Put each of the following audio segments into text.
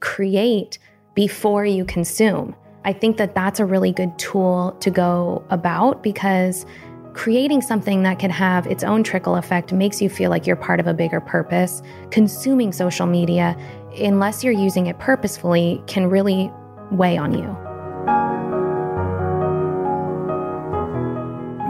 create before you consume. I think that that's a really good tool to go about because creating something that can have its own trickle effect makes you feel like you're part of a bigger purpose. Consuming social media, unless you're using it purposefully, can really weigh on you.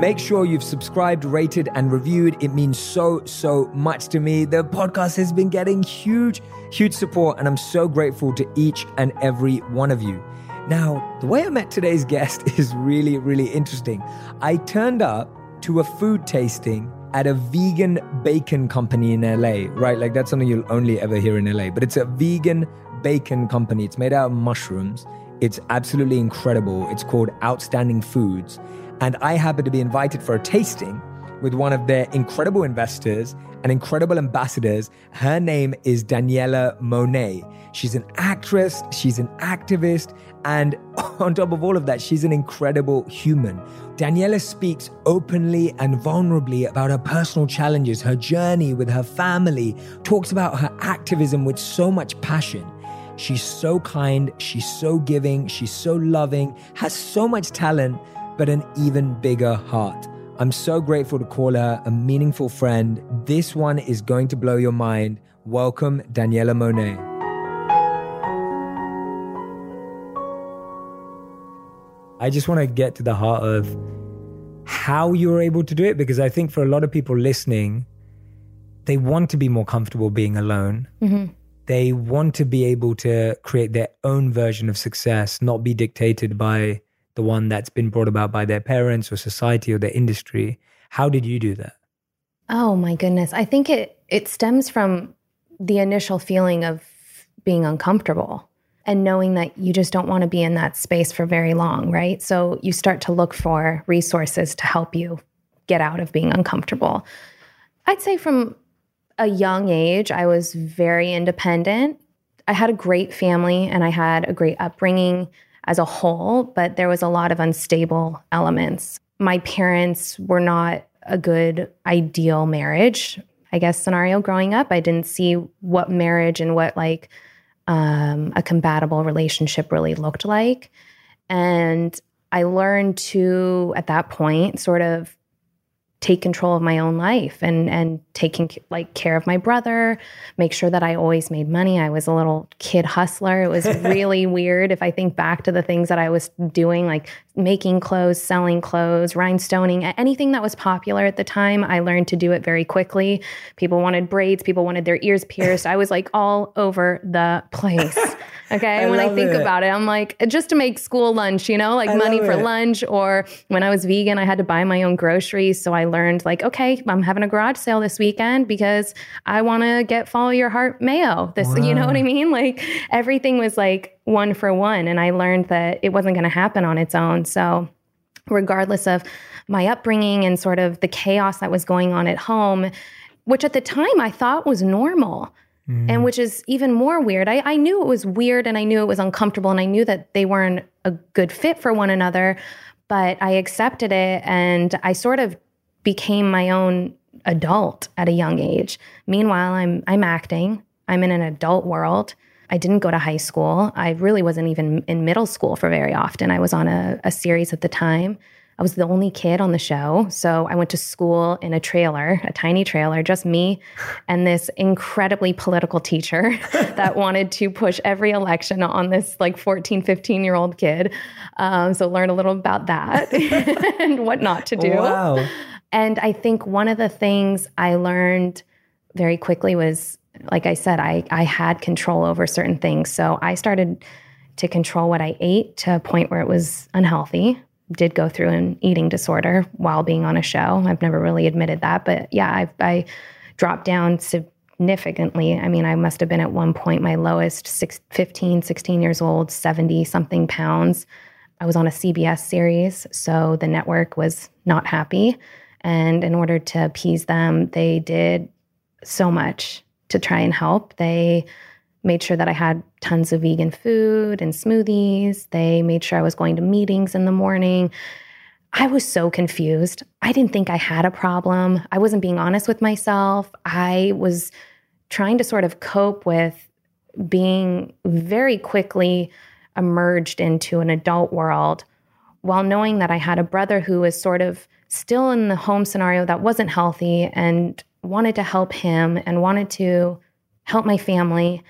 Make sure you've subscribed, rated, and reviewed. It means so, so much to me. The podcast has been getting huge, huge support, and I'm so grateful to each and every one of you. Now, the way I met today's guest is really, really interesting. I turned up to a food tasting at a vegan bacon company in LA, right? Like that's something you'll only ever hear in LA, but it's a vegan bacon company. It's made out of mushrooms. It's absolutely incredible. It's called Outstanding Foods. And I happened to be invited for a tasting with one of their incredible investors and incredible ambassadors. Her name is Daniella Monet. She's an actress, she's an activist, and on top of all of that, she's an incredible human. Daniella speaks openly and vulnerably about her personal challenges, her journey with her family, talks about her activism with so much passion. She's so kind, she's so giving, she's so loving, has so much talent but an even bigger heart. I'm so grateful to call her a meaningful friend. This one is going to blow your mind. Welcome, Daniella Monet. I just want to get to the heart of how you were able to do it because I think for a lot of people listening, they want to be more comfortable being alone. Mm-hmm. They want to be able to create their own version of success, not be dictated by the one that's been brought about by their parents or society or their industry. How did you do that? Oh my goodness. I think it it stems from the initial feeling of being uncomfortable and knowing that you just don't want to be in that space for very long, right? So you start to look for resources to help you get out of being uncomfortable. I'd say from a young age, I was very independent. I had a great family and I had a great upbringing as a whole, but there was a lot of unstable elements. My parents were not a good ideal marriage, I guess, scenario growing up. I didn't see what marriage and what like um, a compatible relationship really looked like. And I learned to, at that point, sort of take control of my own life and and taking like care of my brother make sure that i always made money. I was a little kid hustler. It was really weird if i think back to the things that i was doing like making clothes selling clothes rhinestoning anything that was popular at the time i learned to do it very quickly people wanted braids people wanted their ears pierced i was like all over the place Okay. I when I think it. about it, I'm like, just to make school lunch, you know, like I money for it. lunch. Or when I was vegan, I had to buy my own groceries. So I learned, like, okay, I'm having a garage sale this weekend because I want to get follow your heart mayo. This, wow. you know what I mean? Like everything was like one for one. And I learned that it wasn't going to happen on its own. So regardless of my upbringing and sort of the chaos that was going on at home, which at the time I thought was normal Mm. And which is even more weird. I, I knew it was weird and I knew it was uncomfortable and I knew that they weren't a good fit for one another, but I accepted it and I sort of became my own adult at a young age. Meanwhile, I'm I'm acting. I'm in an adult world. I didn't go to high school. I really wasn't even in middle school for very often. I was on a, a series at the time. I was the only kid on the show. So I went to school in a trailer, a tiny trailer, just me and this incredibly political teacher that wanted to push every election on this like 14, 15 year old kid. Um, so learn a little about that and what not to do. Wow. And I think one of the things I learned very quickly was, like I said, I, I had control over certain things. So I started to control what I ate to a point where it was unhealthy did go through an eating disorder while being on a show. I've never really admitted that, but yeah, I, I dropped down significantly. I mean, I must have been at one point my lowest six, 15, 16 years old, 70 something pounds. I was on a CBS series, so the network was not happy. And in order to appease them, they did so much to try and help. They made sure that I had tons of vegan food and smoothies. They made sure I was going to meetings in the morning. I was so confused. I didn't think I had a problem. I wasn't being honest with myself. I was trying to sort of cope with being very quickly emerged into an adult world while knowing that I had a brother who was sort of still in the home scenario that wasn't healthy and wanted to help him and wanted to help my family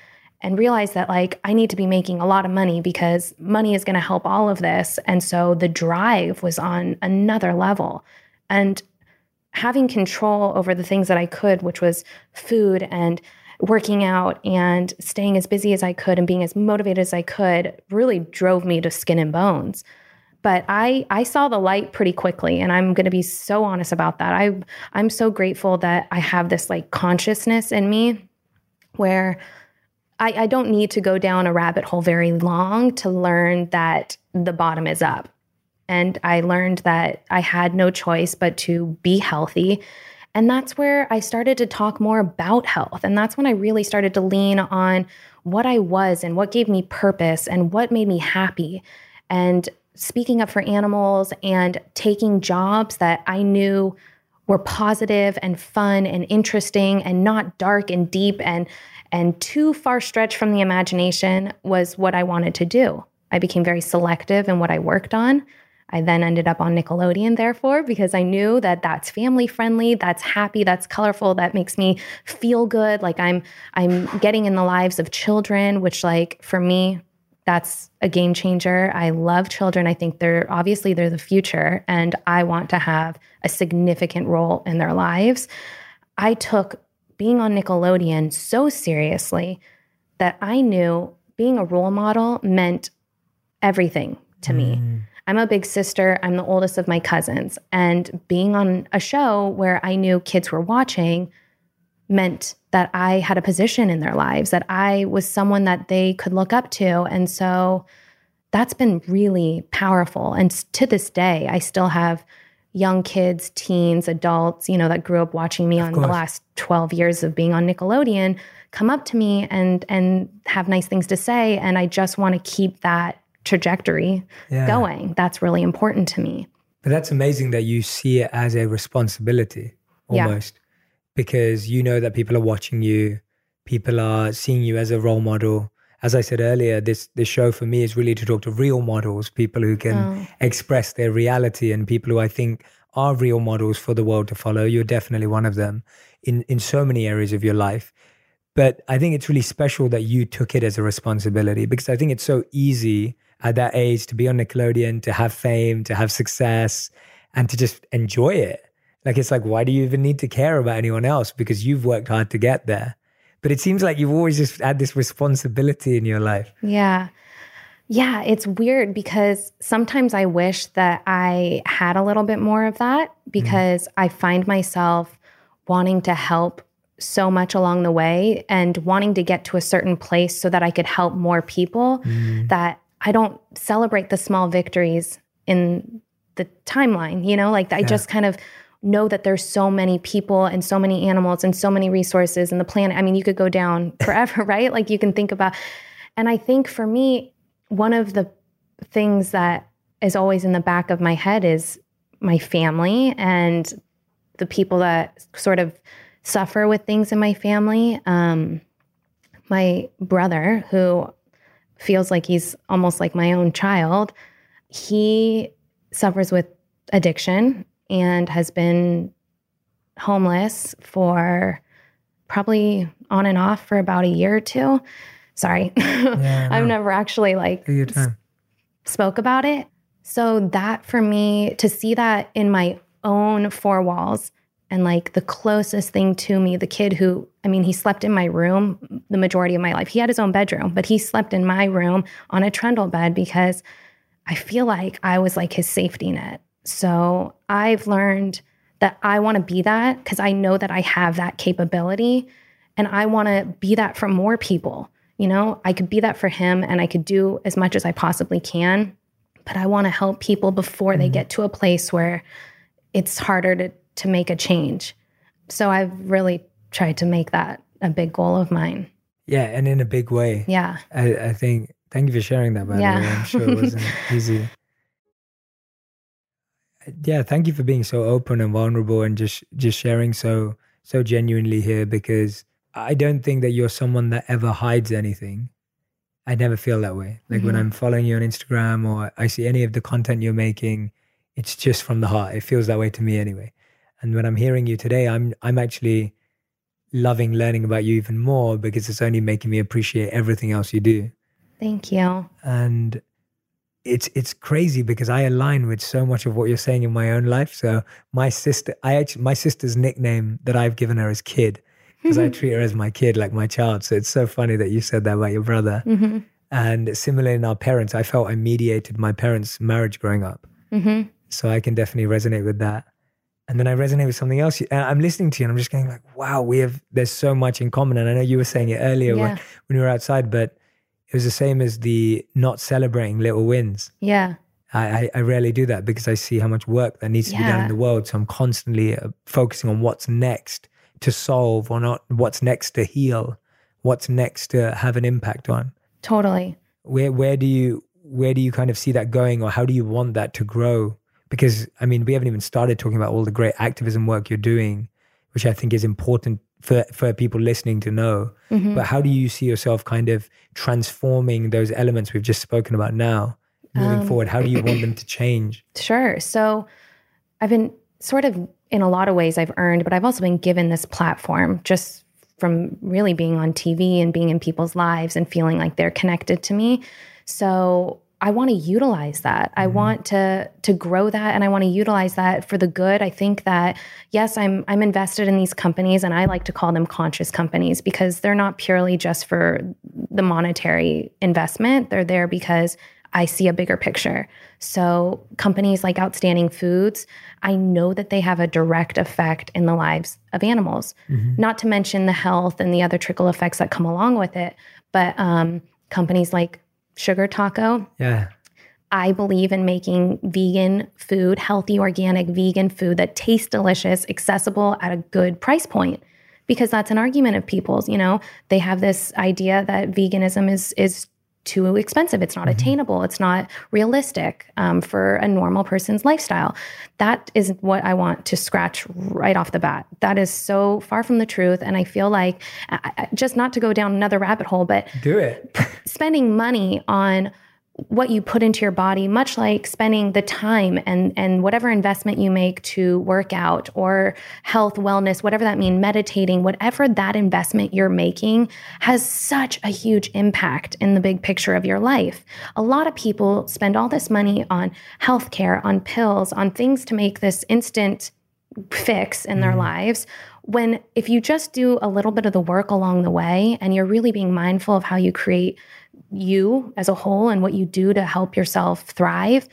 and realized that like I need to be making a lot of money because money is going to help all of this. And so the drive was on another level. And having control over the things that I could, which was food and working out and staying as busy as I could and being as motivated as I could really drove me to skin and bones. But I I saw the light pretty quickly and I'm going to be so honest about that. I I'm so grateful that I have this like consciousness in me where I, I don't need to go down a rabbit hole very long to learn that the bottom is up. And I learned that I had no choice but to be healthy. And that's where I started to talk more about health. And that's when I really started to lean on what I was and what gave me purpose and what made me happy. And speaking up for animals and taking jobs that I knew were positive and fun and interesting and not dark and deep and and too far stretched from the imagination was what I wanted to do. I became very selective in what I worked on. I then ended up on Nickelodeon, therefore, because I knew that that's family friendly, that's happy, that's colorful, that makes me feel good. Like I'm, I'm getting in the lives of children, which, like for me, that's a game changer. I love children. I think they're obviously they're the future, and I want to have a significant role in their lives. I took being on Nickelodeon so seriously that I knew being a role model meant everything to mm. me. I'm a big sister. I'm the oldest of my cousins. And being on a show where I knew kids were watching meant that I had a position in their lives, that I was someone that they could look up to. And so that's been really powerful. And to this day, I still have young kids, teens, adults, you know, that grew up watching me on the last 12 years of being on Nickelodeon come up to me and and have nice things to say and I just want to keep that trajectory yeah. going. That's really important to me. But that's amazing that you see it as a responsibility almost. Because you know that people are watching you, people are seeing you as a role model. As I said earlier, this this show for me is really to talk to real models, people who can oh. express their reality and people who I think are real models for the world to follow. You're definitely one of them in in so many areas of your life. But I think it's really special that you took it as a responsibility because I think it's so easy at that age to be on Nickelodeon, to have fame, to have success, and to just enjoy it. Like, it's like, why do you even need to care about anyone else? Because you've worked hard to get there. But it seems like you've always just had this responsibility in your life. Yeah. Yeah, it's weird because sometimes I wish that I had a little bit more of that mm. because mm. I find myself wanting to help so much along the way and wanting to get to a certain place so that I could help more people mm. that I don't celebrate the small victories in the timeline, you know, like I just kind of know that there's so many people and so many animals and so many resources and the planet. I mean, you could go down forever, right? Like you can think about and I think for me one of the things that is always in the back of my head is my family and the people that sort of suffer with things in my family. Um, my brother, who feels like he's almost like my own child. He suffers with addiction and has been homeless for probably on and off for about a year or two. Sorry. Yeah, I've never actually like spoke about it. So that for me to see that in my own four walls and like the closest thing to me, the kid who, I mean, he slept in my room the majority of my life. He had his own bedroom, but he slept in my room on a trundle bed because I feel like I was like his safety net. So I've learned that I want to be that because I know that I have that capability and I want to be that for more people. You know, I could be that for him and I could do as much as I possibly can, but I want to help people before mm-hmm. they get to a place where it's harder to to make a change. So I've really tried to make that a big goal of mine. Yeah, and in a big way. Yeah. I, I think thank you for sharing that by yeah. the way. I'm sure it wasn't easy. Yeah, thank you for being so open and vulnerable and just just sharing so so genuinely here because I don't think that you're someone that ever hides anything. I never feel that way. Like mm-hmm. when I'm following you on Instagram or I see any of the content you're making, it's just from the heart. It feels that way to me anyway. And when I'm hearing you today, I'm I'm actually loving learning about you even more because it's only making me appreciate everything else you do. Thank you. And it's it's crazy because I align with so much of what you're saying in my own life. So my sister, I actually my sister's nickname that I've given her is Kid because I treat her as my kid, like my child. So it's so funny that you said that about your brother. Mm-hmm. And similarly in our parents, I felt I mediated my parents' marriage growing up. Mm-hmm. So I can definitely resonate with that. And then I resonate with something else. I'm listening to you and I'm just going like, wow, we have, there's so much in common. And I know you were saying it earlier yeah. when, when we were outside, but it was the same as the not celebrating little wins. Yeah. I, I, I rarely do that because I see how much work that needs to yeah. be done in the world. So I'm constantly uh, focusing on what's next to solve or not, what's next to heal, what's next to have an impact on. Totally. Where where do you where do you kind of see that going, or how do you want that to grow? Because I mean, we haven't even started talking about all the great activism work you're doing, which I think is important for for people listening to know. Mm-hmm. But how do you see yourself kind of transforming those elements we've just spoken about now, moving um, forward? How do you want them to change? Sure. So I've been sort of in a lot of ways I've earned, but I've also been given this platform just from really being on TV and being in people's lives and feeling like they're connected to me. So I want to utilize that. I mm-hmm. want to to grow that and I want to utilize that for the good. I think that yes, I'm I'm invested in these companies and I like to call them conscious companies because they're not purely just for the monetary investment. They're there because I see a bigger picture. So, companies like Outstanding Foods, I know that they have a direct effect in the lives of animals, mm-hmm. not to mention the health and the other trickle effects that come along with it. But um, companies like Sugar Taco, yeah. I believe in making vegan food, healthy, organic vegan food that tastes delicious, accessible at a good price point. Because that's an argument of people's, you know, they have this idea that veganism is is too expensive. It's not mm-hmm. attainable. It's not realistic um, for a normal person's lifestyle. That is what I want to scratch right off the bat. That is so far from the truth. And I feel like, just not to go down another rabbit hole, but do it. spending money on what you put into your body, much like spending the time and and whatever investment you make to work out or health, wellness, whatever that means, meditating, whatever that investment you're making has such a huge impact in the big picture of your life. A lot of people spend all this money on healthcare, on pills, on things to make this instant fix in their mm-hmm. lives when if you just do a little bit of the work along the way and you're really being mindful of how you create you as a whole and what you do to help yourself thrive,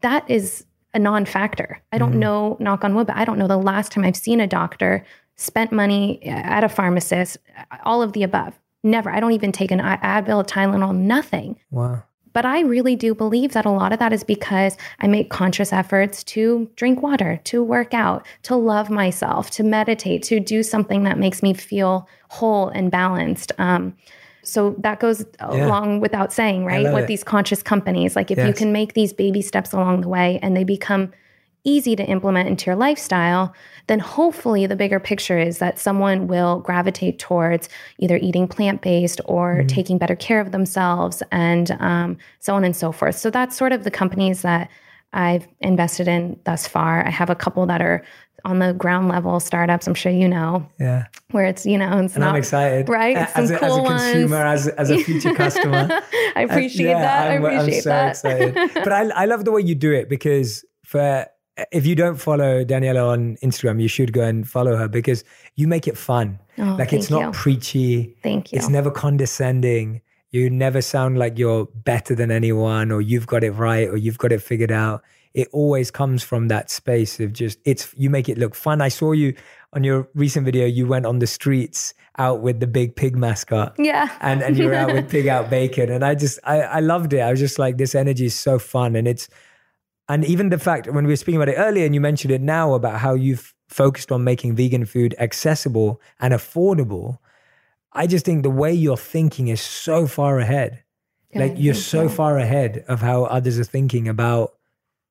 that is a non factor. I don't mm. know, knock on wood, but I don't know the last time I've seen a doctor spent money at a pharmacist, all of the above. Never. I don't even take an Advil, Tylenol, nothing. Wow. But I really do believe that a lot of that is because I make conscious efforts to drink water, to work out, to love myself, to meditate, to do something that makes me feel whole and balanced. Um, so that goes yeah. along without saying, right? With it. these conscious companies, like if yes. you can make these baby steps along the way and they become easy to implement into your lifestyle, then hopefully the bigger picture is that someone will gravitate towards either eating plant based or mm-hmm. taking better care of themselves and um, so on and so forth. So that's sort of the companies that I've invested in thus far. I have a couple that are on the ground level startups. I'm sure you know. Yeah. Where it's you know it's and not I'm excited. Right. As, a, cool as a, consumer, as, as a future customer. I appreciate yeah, that. I'm, i appreciate I'm so that. excited. But I I love the way you do it because for if you don't follow Daniella on Instagram, you should go and follow her because you make it fun. Oh, like it's not you. preachy. Thank you. It's never condescending. You never sound like you're better than anyone or you've got it right or you've got it figured out it always comes from that space of just it's you make it look fun. I saw you on your recent video, you went on the streets out with the big pig mascot. Yeah. And and you were out with pig out bacon. And I just I, I loved it. I was just like, this energy is so fun. And it's and even the fact when we were speaking about it earlier and you mentioned it now about how you've focused on making vegan food accessible and affordable, I just think the way you're thinking is so far ahead. like you're so you. far ahead of how others are thinking about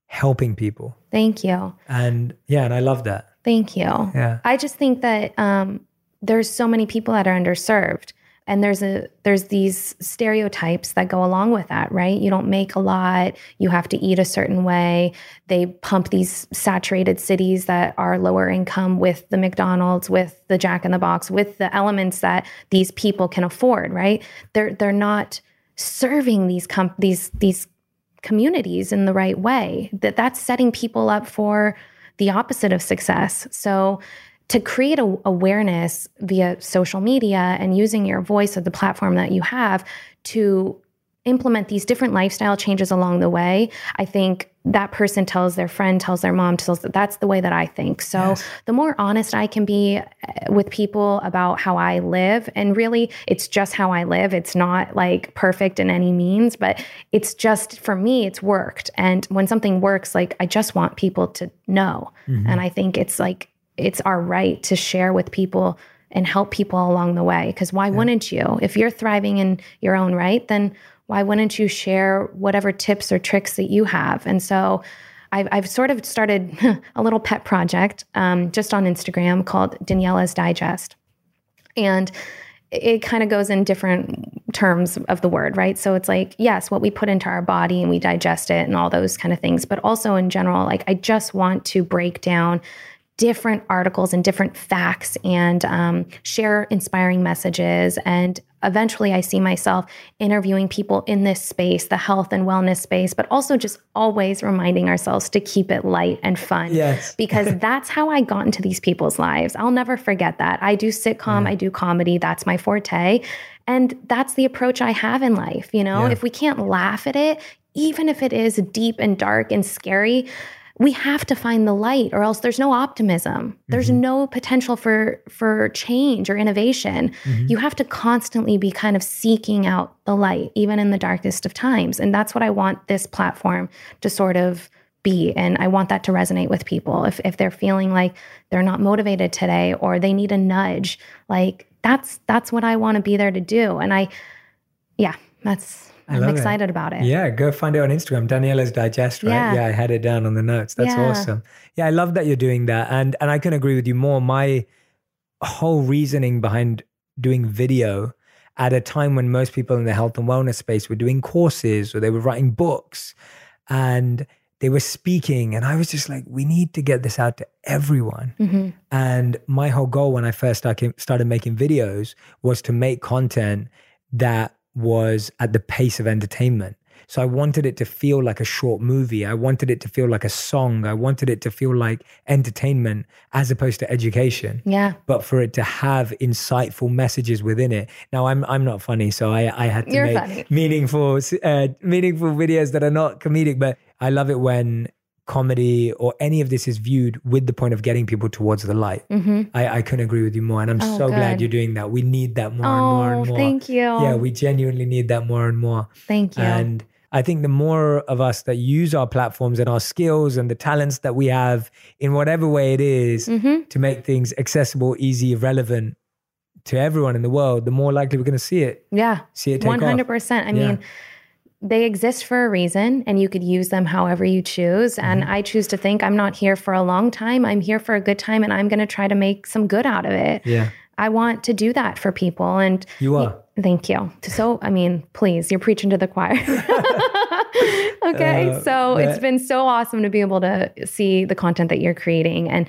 helping people. Thank you. And yeah, and I love that. Thank you. Yeah. I just think that um, there's so many people that are underserved and there's a there's these stereotypes that go along with that right you don't make a lot you have to eat a certain way they pump these saturated cities that are lower income with the mcdonald's with the jack in the box with the elements that these people can afford right they're they're not serving these com- these these communities in the right way that that's setting people up for the opposite of success. So to create a, awareness via social media and using your voice or the platform that you have to implement these different lifestyle changes along the way i think that person tells their friend tells their mom tells that that's the way that i think so yes. the more honest i can be uh, with people about how i live and really it's just how i live it's not like perfect in any means but it's just for me it's worked and when something works like i just want people to know mm-hmm. and i think it's like it's our right to share with people and help people along the way. Because why yeah. wouldn't you? If you're thriving in your own right, then why wouldn't you share whatever tips or tricks that you have? And so I've, I've sort of started a little pet project um, just on Instagram called Daniella's Digest. And it kind of goes in different terms of the word, right? So it's like, yes, what we put into our body and we digest it and all those kind of things. But also in general, like, I just want to break down different articles and different facts and um, share inspiring messages. And eventually, I see myself interviewing people in this space, the health and wellness space, but also just always reminding ourselves to keep it light and fun. Yes. because that's how I got into these people's lives. I'll never forget that. I do sitcom, yeah. I do comedy, that's my forte. And that's the approach I have in life. You know, yeah. if we can't laugh at it, even if it is deep and dark and scary, we have to find the light or else there's no optimism. There's mm-hmm. no potential for for change or innovation. Mm-hmm. you have to constantly be kind of seeking out the light even in the darkest of times. And that's what i want this platform to sort of be. And i want that to resonate with people. If if they're feeling like they're not motivated today or they need a nudge like that's that's what i want to be there to do. And i yeah that's I'm excited it. about it. Yeah, go find it on Instagram. Daniella's Digest, right? Yeah, yeah I had it down on the notes. That's yeah. awesome. Yeah, I love that you're doing that. And and I can agree with you more. My whole reasoning behind doing video at a time when most people in the health and wellness space were doing courses or they were writing books and they were speaking and i was just like we need to get this out to everyone mm-hmm. and my whole goal when i first started making videos was to make content that was at the pace of entertainment. So I wanted it to feel like a short movie. I wanted it to feel like a song. I wanted it to feel like entertainment as opposed to education. Yeah. But for it to have insightful messages within it. Now I'm I'm not funny, so I I had to You're make funny. meaningful uh, meaningful videos that are not comedic. But I love it when comedy or any of this is viewed with the point of getting people towards the light. Mm-hmm. I, I couldn't agree with you more. And I'm oh, so good. glad you're doing that. We need that more oh, and more and more. Thank you. Yeah, we genuinely need that more and more. Thank you. And I think the more of us that use our platforms and our skills and the talents that we have in whatever way it is, mm-hmm. to make things accessible, easy, relevant to everyone in the world, the more likely we're going to see it. Yeah. See it 100%. Off. I yeah. They exist for a reason and you could use them however you choose. Mm-hmm. And I choose to think I'm not here for a long time. I'm here for a good time and I'm going to try to make some good out of it. Yeah. I want to do that for people. And you are. Thank you. So, I mean, please, you're preaching to the choir. okay. Uh, so but, it's been so awesome to be able to see the content that you're creating. And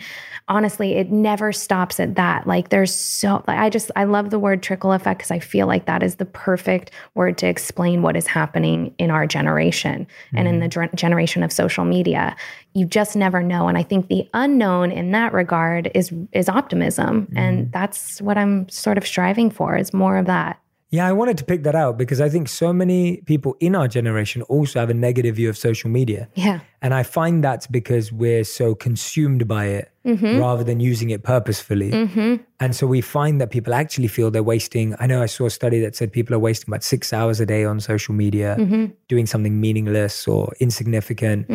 honestly, it never stops at that. Like there's so like I just I love the word trickle effect because I feel like that is the perfect word to explain what is happening in our generation mm-hmm. and in the mm-hmm. generation of social media. You just never know, and I think the unknown in that regard is is optimism, mm-hmm. and that's what I'm sort of striving for is more of that. Yeah, I wanted to pick that out because I think so many people in our generation also have a negative view of social media. Yeah. And I find that's because we're so consumed by it mm-hmm. rather than using it purposefully. Mm-hmm. And so we find that people actually feel they're wasting. I know I saw a study that said people are wasting about six hours a day on social media, mm-hmm. doing something meaningless or insignificant.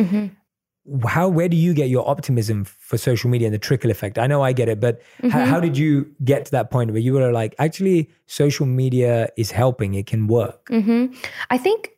How where do you get your optimism for social media and the trickle effect i know i get it but mm-hmm. how, how, did you get to that point where you were like actually social media is helping it can work mm-hmm. i think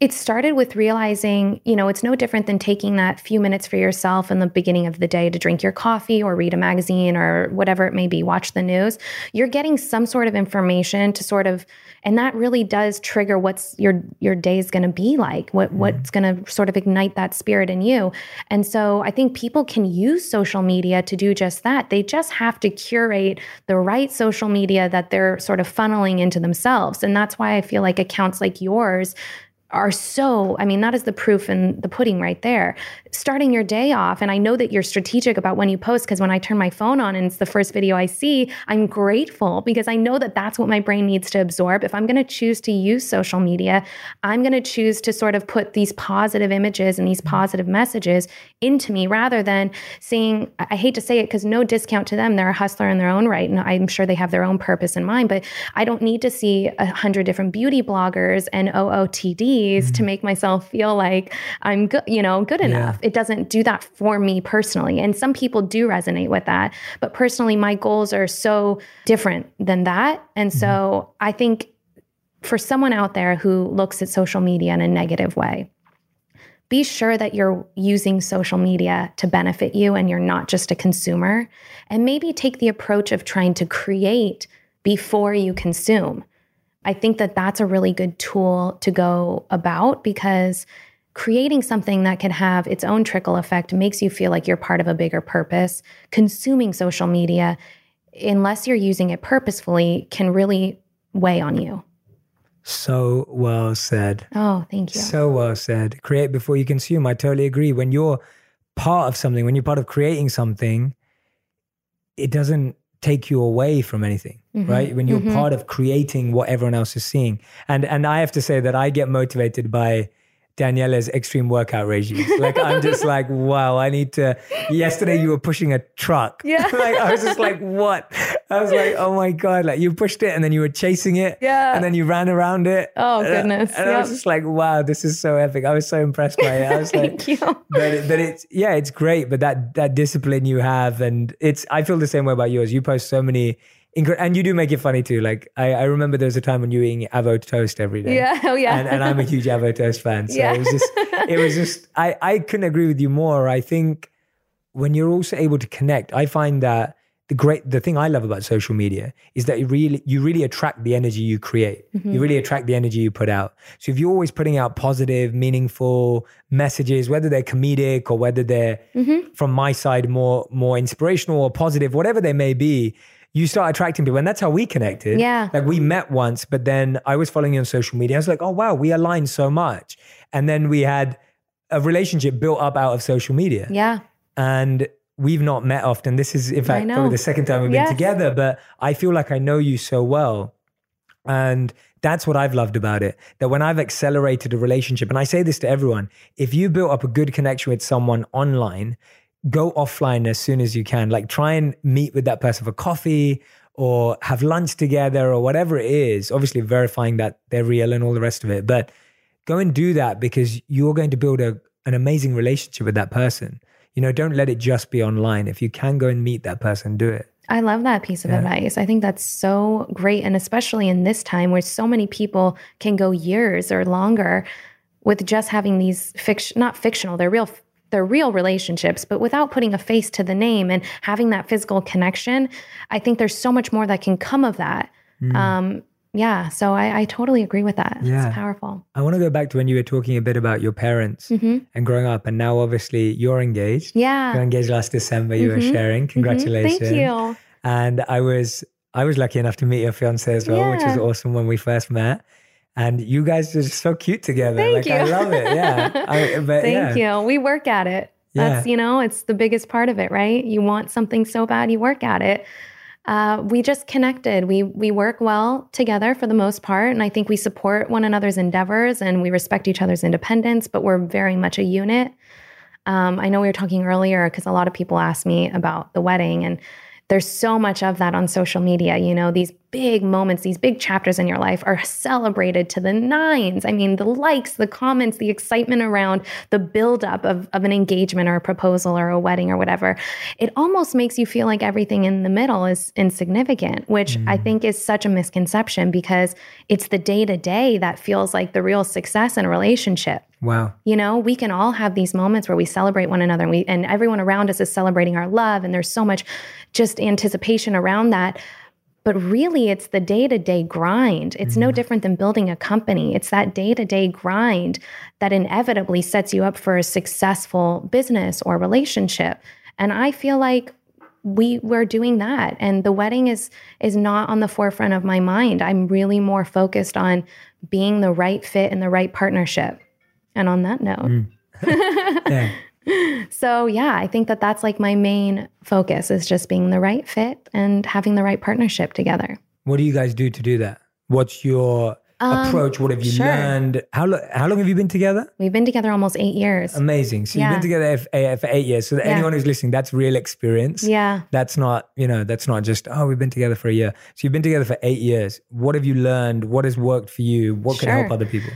it started with realizing, you know, it's no different than taking that few minutes for yourself in the beginning of the day to drink your coffee or read a magazine or whatever it may be, watch the news. You're getting some sort of information to sort of and that really does trigger what's your your day is going to be like, what mm-hmm. what's going to sort of ignite that spirit in you. And so I think people can use social media to do just that. They just have to curate the right social media that they're sort of funneling into themselves. And that's why I feel like accounts like yours are so, I mean, that is the proof in the pudding right there. Starting your day off, and I know that you're strategic about when you post because when I turn my phone on and it's the first video I see, I'm grateful because I know that that's what my brain needs to absorb. If I'm going to choose to use social media, I'm going to choose to sort of put these positive images and these mm-hmm. positive messages into me rather than seeing, I hate to say it because no discount to them. They're a hustler in their own right. And I'm sure they have their own purpose in mind, but I don't need to see a hundred different beauty bloggers and OOTD mm-hmm. to make myself feel like I'm good, you know, good enough. Yeah. It doesn't do that for me personally. And some people do resonate with that. But personally, my goals are so different than that. And mm-hmm. so I think for someone out there who looks at social media in a negative way, be sure that you're using social media to benefit you and you're not just a consumer. And maybe take the approach of trying to create before you consume. I think that that's a really good tool to go about because creating something that can have its own trickle effect makes you feel like you're part of a bigger purpose. Consuming social media, unless you're using it purposefully, can really weigh on you. So well said. Oh, thank you. So well said. Create before you consume. I totally agree. When you're part of something, when you're part of creating something, it doesn't take you away from anything mm-hmm. right when you're mm-hmm. part of creating what everyone else is seeing and and i have to say that i get motivated by Daniella's extreme workout regime. Like I'm just like, wow, I need to. Yesterday you were pushing a truck. Yeah. like I was just like, what? I was like, oh my god! Like you pushed it and then you were chasing it. Yeah. And then you ran around it. Oh goodness. And, and yep. I was just like, wow, this is so epic. I was so impressed by it. I was Thank like, you. But but it's yeah, it's great. But that that discipline you have, and it's I feel the same way about yours. You post so many and you do make it funny too. Like I, I remember there was a time when you were eating avo toast every day. Yeah, oh yeah. And, and I'm a huge avo toast fan. So yeah. it was just, it was just. I, I couldn't agree with you more. I think when you're also able to connect, I find that the great, the thing I love about social media is that you really, you really attract the energy you create. Mm-hmm. You really attract the energy you put out. So if you're always putting out positive, meaningful messages, whether they're comedic or whether they're mm-hmm. from my side more, more inspirational or positive, whatever they may be you start attracting people. And that's how we connected. Yeah. Like we met once, but then I was following you on social media. I was like, oh, wow, we aligned so much. And then we had a relationship built up out of social media. Yeah. And we've not met often. This is, in fact, probably the second time we've yes. been together, but I feel like I know you so well. And that's what I've loved about it. That when I've accelerated a relationship, and I say this to everyone, if you built up a good connection with someone online, go offline as soon as you can. Like try and meet with that person for coffee or have lunch together or whatever it is. Obviously, verifying that they're real and all the rest of it. But go and do that because you're going to build a, an amazing relationship with that person. You know, don't let it just be online. If you can go and meet that person, do it. I love that piece of yeah. advice. I think that's so great. And especially in this time where so many people can go years or longer with just having these fiction, not fictional, they're real they're real relationships, but without putting a face to the name and having that physical connection, I think there's so much more that can come of that. Mm. Um, yeah, so I, I, totally agree with that. Yeah. It's powerful. I want to go back to when you were talking a bit about your parents mm-hmm. and growing up, and now obviously you're engaged. Yeah, you're engaged last December. You mm-hmm. were sharing. Mm-hmm. Congratulations. Thank you. And I was I was lucky enough to meet your fiance as well, yeah. which was awesome when we first met and you guys are so cute together. Thank like you. I love it. Yeah. I, but, Thank yeah. you. We work at it. Yeah. That's, you know, it's the biggest part of it, right? You want something so bad, you work at it. Uh, we just connected. We we work well together for the most part, and I think we support one another's endeavors and we respect each other's independence. But we're very much a unit. Um, I know we were talking earlier because a lot of people ask me about the wedding, and there's so much of that on social media. You know, these big moments, these big chapters in your life are celebrated to the nines. I mean, the likes, the comments, the excitement around the buildup of, of an engagement or a proposal or a wedding or whatever, it almost makes you feel like everything in the middle is insignificant, which mm. I think is such a misconception because it's the day to day that feels like the real success in a relationship. Wow. You know, we can all have these moments where we celebrate one another and we and everyone around us is celebrating our love and there's so much just anticipation around that. But really it's the day-to-day grind. It's mm no different than building a company. It's that day-to-day grind that inevitably sets you up for a successful business or relationship. And I feel like we we're doing that and the wedding is is not on the forefront of my mind i'm really more focused on being the right fit and the right partnership and on that note, mm. yeah. so yeah, I think that that's like my main focus is just being the right fit and having the right partnership together. What do you guys do to do that? What's your um, approach? What have you sure. learned? How, lo- how long have you been together? We've been together almost eight years. Amazing. So yeah. you've been together for, eh, for eight years. So yeah. anyone who's listening, that's real experience. Yeah. That's not, you know, that's not just, oh, we've been together for a year. So you've been together for eight years. What have you learned? What has worked for you? What sure. can help other people?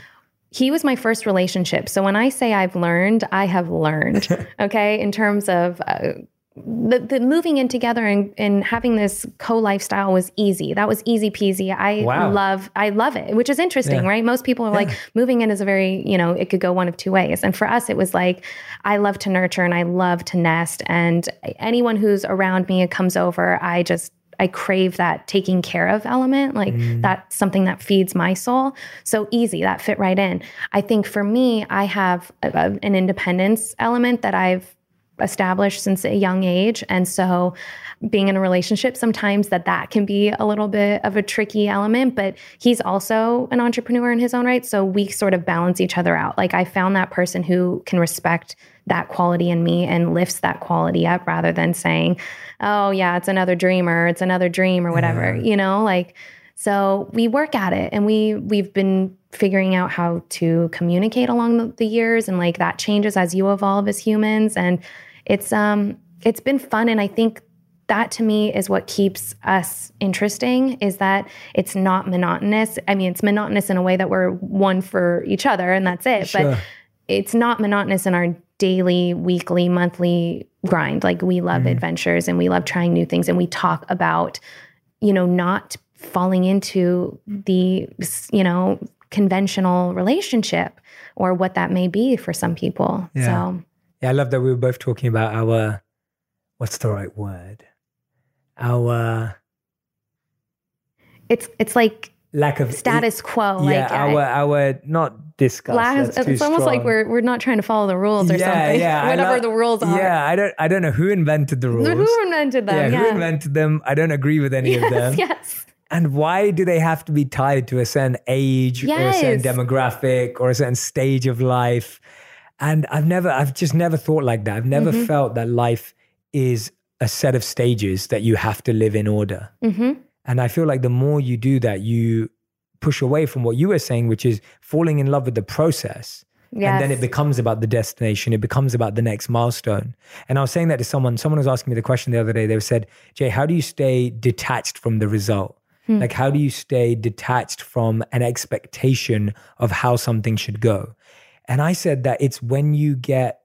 He was my first relationship. So when I say I've learned, I have learned, okay, in terms of uh, the, the moving in together and, and having this co lifestyle was easy. That was easy peasy. I wow. love, I love it, which is interesting, yeah. right? Most people are yeah. like moving in is a very, you know, it could go one of two ways. And for us, it was like, I love to nurture and I love to nest. And anyone who's around me and comes over, I just I crave that taking care of element. Like mm. that's something that feeds my soul. So easy, that fit right in. I think for me, I have a, a, an independence element that I've established since a young age. And so being in a relationship, sometimes that that can be a little bit of a tricky element, but he's also an entrepreneur in his own right. So we sort of balance each other out. Like I found that person who can respect that quality in me and lifts that quality up rather than saying, oh, yeah, it's another dreamer, it's another dream or whatever, yeah. you know, like, so we work at it and we we've been figuring out how to communicate along the, the years and like that changes as you evolve as humans and it's um it's been fun and I think that to me is what keeps us interesting is that it's not monotonous. I mean, it's monotonous in a way that we're one for each other and that's it. Sure. But it's not monotonous in our daily, weekly, monthly grind. Like we love mm adventures and we love trying new things and we talk about, you know, not falling into the, you know, conventional relationship or what that may be for some people. Yeah. So Yeah, I love that we were both talking about our what's the right word? Our it's it's like lack of status quo. Yeah, like our I, our not discuss. Last, it's strong. almost like we're we're not trying to follow the rules or yeah, something. Yeah, whatever the rules are. Yeah, I don't I don't know who invented the rules. Who invented them? Yeah, yeah. who invented them? I don't agree with any yes, of them. Yes. And why do they have to be tied to a certain age yes. or a certain demographic or a certain stage of life? And I've never, I've just never thought like that. I've never mm-hmm. felt that life is a set of stages that you have to live in order. Mm-hmm. And I feel like the more you do that, you push away from what you were saying, which is falling in love with the process. Yes. And then it becomes about the destination. It becomes about the next milestone. And I was saying that to someone. Someone was asking me the question the other day. They said, Jay, how do you stay detached from the result? Hmm. Like, how do you stay detached from an expectation of how something should go? And I said that it's when you get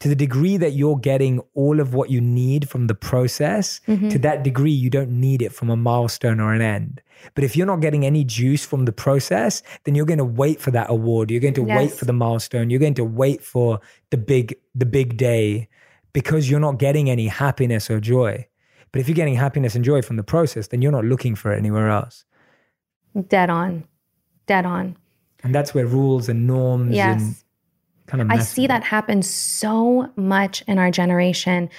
to the degree that you're getting all of what you need from the process, mm-hmm. to that degree, you don't need it from a milestone or an end. But if you're not getting any juice from the process, then you're going to wait for that award. You're going to yes. wait for the milestone. You're going to wait for the big, the big day because you're not getting any happiness or joy. But if you're getting happiness and joy from the process, then you're not looking for it anywhere else. Dead on. Dead on. And that's where rules and norms yes. and kind of I see that happen so much in our generation.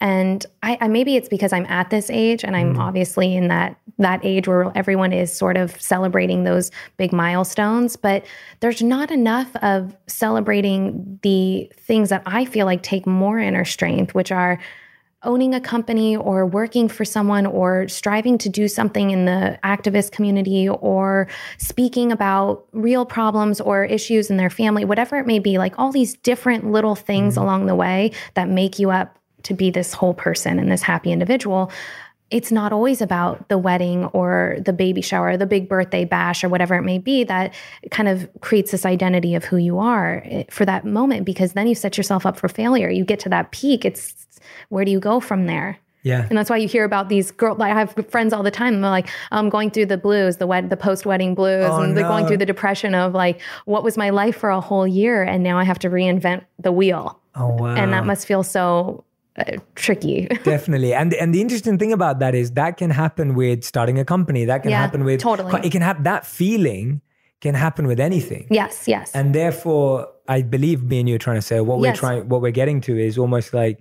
And I, I, maybe it's because I'm at this age and I'm mm. obviously in that that age where everyone is sort of celebrating those big milestones, but there's not enough of celebrating the things that I feel like take more inner strength, which are owning a company or working for someone or striving to do something in the activist community or speaking about real problems or issues in their family, whatever it may be, like all these different little things mm-hmm. along the way that make you up to be this whole person and this happy individual. it's not always about the wedding or the baby shower, or the big birthday bash, or whatever it may be that kind of creates this identity of who you are eh, for that moment. Because then you set yourself up for failure. You get to that peak. It's where do you go from there? Yeah. And that's why you hear about these girls. I have friends all the time. and They're like, I'm going through the blues, the wed- the post wedding blues, Oh, and they're going through the depression of like, what was my life for a whole year, and now I have to reinvent the wheel, Oh wow. and that must feel so uh, tricky. Definitely. And and the interesting thing about that is that can happen with starting a company. That can Yeah, happen with totally. It can have that feeling can happen with anything. yes, yes, And therefore, I believe me and you are trying to say what we're Yes. trying what we're getting to is almost like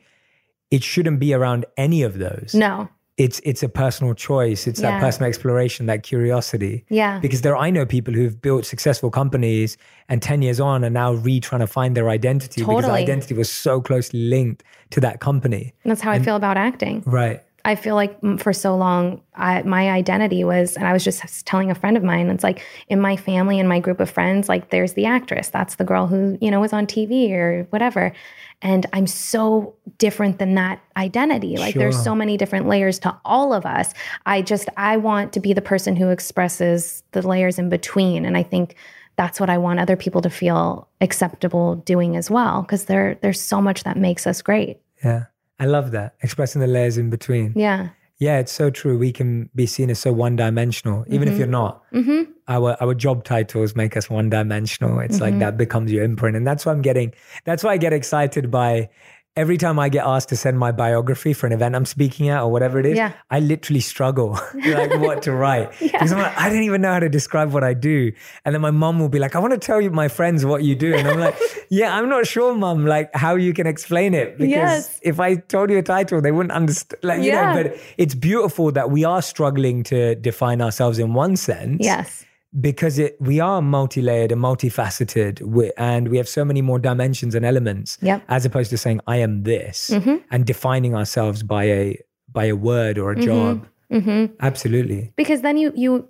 it shouldn't be around any of those. no, It's it's a personal choice. It's that personal exploration, that curiosity. yeah, Because there I know people who've built successful companies and 10 years on are now re trying to find their identity because Totally. identity was so closely linked to that company. that's how I feel about acting. Right. I feel like for so long, I, my identity was, and I was just telling a friend of mine, it's like in my family and my group of friends, like there's the actress, that's the girl who, you know, was on TV or whatever. And I'm so different than that identity. Like there's so many different layers to all of us. I just, I want to be the person who expresses the layers in between. And I think that's what I want other people to feel acceptable doing as well. Cause there, there's so much that makes us great. Yeah. I love that. Expressing the layers in between. Yeah. Yeah, it's so true. We can be seen as so one dimensional, even if you're not. Mm-hmm. Our our job titles make us one dimensional. It's like mm-hmm. that becomes your imprint. And that's why I'm getting that's why I get excited by every time I get asked to send my biography for an event I'm speaking at or whatever it is, Yeah. I literally struggle like what to write. Because I'm like, I don't even know how to describe what I do. And then my mom will be like, I want to tell you my friends what you do. And I'm like, yeah, I'm not sure, mom, like how you can explain it. Because Yes. if I told you a title, they wouldn't understand. Like, you Yeah. know, but it's beautiful that we are struggling to define ourselves in one sense Yes. Because it we are multi-layered and multifaceted we, and we have so many more dimensions and elements Yep. as opposed to saying i am this Mhm. and defining ourselves by a by a word or a job Mm-hmm. absolutely because then you you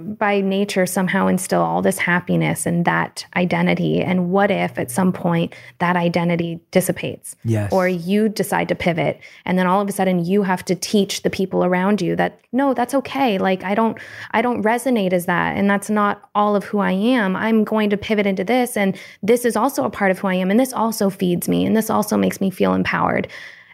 by nature somehow instill all this happiness and that identity? And what if at some point that identity dissipates? Yes. Or you decide to pivot and then all of a sudden you have to teach the people around you that no that's okay. Like i don't i don't resonate as that and that's not all of who i am. I'm going to pivot into this and this is also a part of who i am and this also feeds me and this also makes me feel empowered.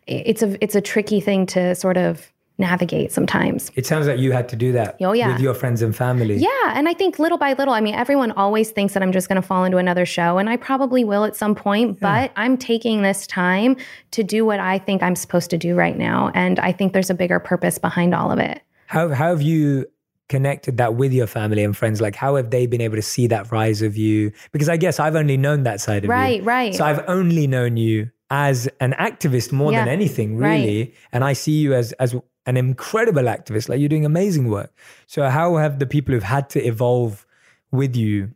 It's a it's a tricky thing to sort of navigate sometimes it sounds like you had to do that Oh, yeah. with your friends and family yeah, and I think little by little, I mean, everyone always thinks that I'm just going to fall into another show, and I probably will at some point, but I'm taking this time to do what I think I'm supposed to do right now. And I think there's a bigger purpose behind all of it. how, how have you connected that with your family and friends like how have they been able to see that rise of you because i guess i've only known that side of you Right, right. so i've only known you as an activist more than Yeah, anything right. really and i see you as as an incredible activist like you're doing amazing work so how have the people who've had to evolve with you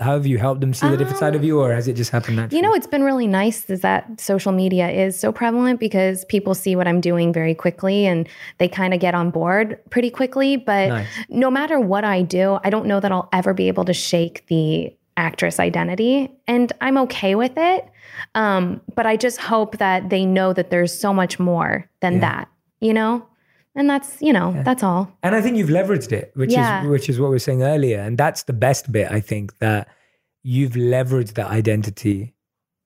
how have you helped them see the different side of you or has it just happened naturally Um, You know, it's been really nice is that social media is so prevalent because people see what I'm doing very quickly and they kind of get on board pretty quickly. But Nice. no matter what I do, I don't know that I'll ever be able to shake the actress identity. And I'm okay with it. Um, but I just hope that they know that there's so much more than Yeah. that, you know? And that's, you know, that's all. And I think you've leveraged it, which Yeah. is which is what we were saying earlier. And that's the best bit, I think, that you've leveraged that identity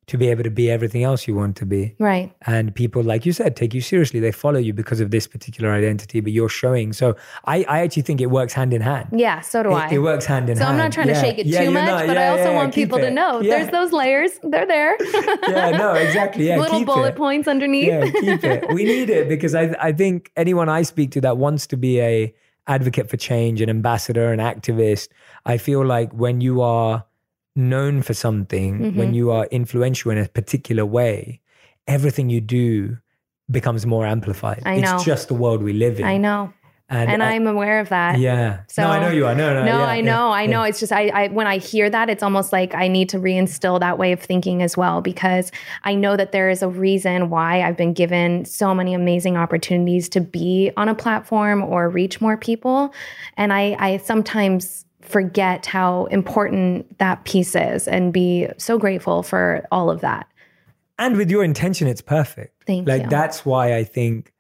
to be able to be everything else you want to be. Right. And people, like you said, take you seriously. They follow you because of this particular identity, but you're showing. So I, I actually think it works hand in hand. Yeah, so do I. It, it works hand in so hand. So I'm not trying to shake it Yeah, too much, not. but Yeah, I also yeah, want people to know Yeah. there's those layers. They're there. yeah, no, exactly. Yeah, Little bullet it. points underneath. yeah, keep it. We need it because I I think anyone I speak to that wants to be a advocate for change, an ambassador, an activist, I feel like when you are known for something, Mm-hmm. when you are influential in a particular way, everything you do becomes more amplified. I know. It's just the world we live in. I know. And I- I'm aware of that. yeah. So- no, I know you are. No, no, No, yeah, I yeah, know, I yeah. know. It's just I, I when I hear that, it's almost like I need to reinstill that way of thinking as well because I know that there is a reason why I've been given so many amazing opportunities to be on a platform or reach more people, and I, I sometimes forget how important that piece is and be so grateful for all of that. and with your intention it's perfect Thank like you. that's why i think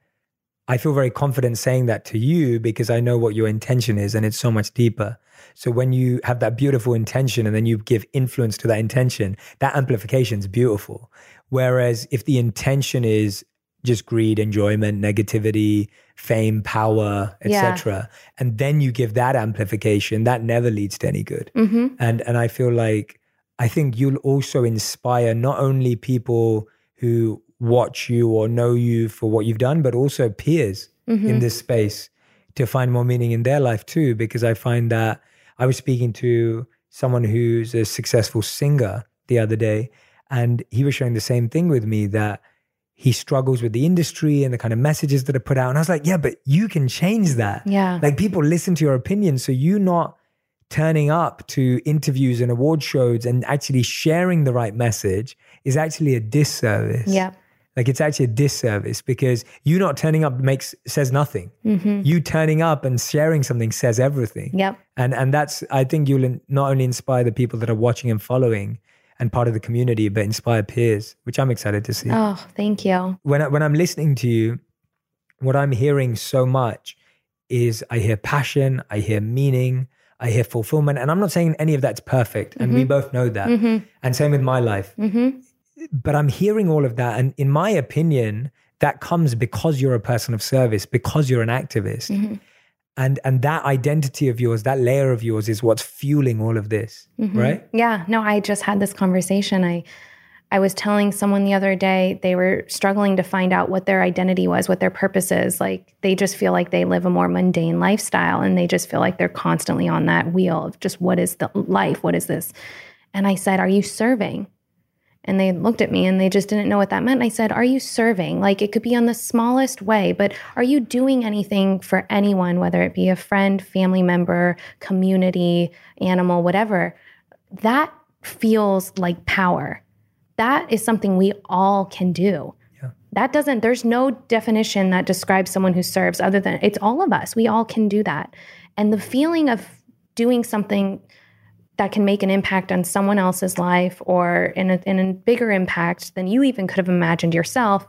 I feel very confident saying that to you because I know what your intention is and it's so much deeper. So when you have that beautiful intention and then you give influence to that intention, that amplification is beautiful. Whereas if the intention is just greed, enjoyment, negativity, fame, power, etc., yeah. and then you give that amplification, that never leads to any good. Mm-hmm. And and I feel like I think you'll also inspire not only people who watch you or know you for what you've done, but also peers mm-hmm. in this space to find more meaning in their life too. Because I find that I was speaking to someone who's a successful singer the other day, and he was sharing the same thing with me that he struggles with the industry and the kind of messages that are put out. And I was like, yeah, but you can change that. Yeah. Like people listen to your opinion. So you not turning up to interviews and award shows and actually sharing the right message is actually a disservice. Yeah. Like it's actually a disservice because you not turning up makes says nothing. Mm-hmm. You turning up and sharing something says everything. Yep. And and that's I think you'll not only inspire the people that are watching and following and part of the community, but inspire peers, which I'm excited to see. Oh, thank you. When I, when I'm listening to you, what I'm hearing so much is I hear passion, I hear meaning, I hear fulfillment, and I'm not saying any of that's perfect, and mm-hmm. we both know that. Mm-hmm. And same with my life. Mm-hmm but I'm hearing all of that. And in my opinion, that comes because you're a person of service, because you're an activist. And, and that identity of yours, that layer of yours is what's fueling all of this, mm-hmm. right? Yeah. No, I just had this conversation. I I was telling someone the other day they were struggling to find out what their identity was, what their purpose is. Like they just feel like they live a more mundane lifestyle and they just feel like they're constantly on that wheel of just what is the life? What is this? And I said, Are you serving? And they looked at me and they just didn't know what that meant. And I said, Are you serving? Like it could be on the smallest way, but are you doing anything for anyone, whether it be a friend, family member, community, animal, whatever? That feels like power. That is something we all can do. Yeah. That doesn't, there's no definition that describes someone who serves other than it's all of us. We all can do that. And the feeling of doing something that can make an impact on someone else's life or in a, in a bigger impact than you even could have imagined yourself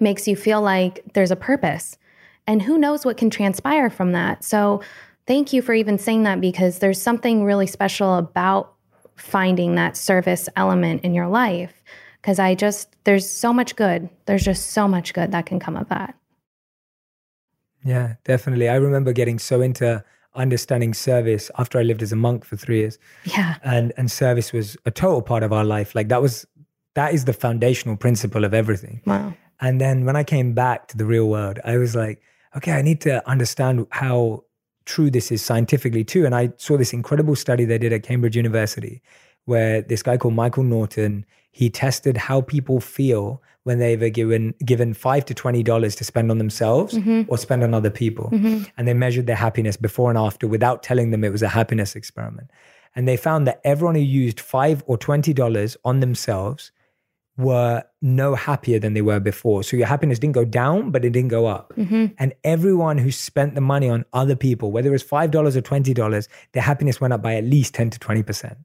makes you feel like there's a purpose. And who knows what can transpire from that. So, thank you for even saying that because there's something really special about finding that service element in your life. Because I just, there's so much good. There's just so much good that can come of that. Yeah, definitely. I remember getting so into understanding service after I lived as a monk for three years. Yeah. And and service was a total part of our life. Like that was that is the foundational principle of everything. Wow. And then when I came back to the real world, I was like, okay, I need to understand how true this is scientifically too. And I saw this incredible study they did at Cambridge University where this guy called Michael Norton, he tested how people feel when they were given given five to twenty dollars to spend on themselves mm-hmm. or spend on other people, mm-hmm. and they measured their happiness before and after without telling them it was a happiness experiment. And they found that everyone who used five or twenty dollars on themselves were no happier than they were before. So your happiness didn't go down, but it didn't go up. Mm-hmm. And everyone who spent the money on other people, whether it was $5 or $20, their happiness went up by at least 10 to 20%.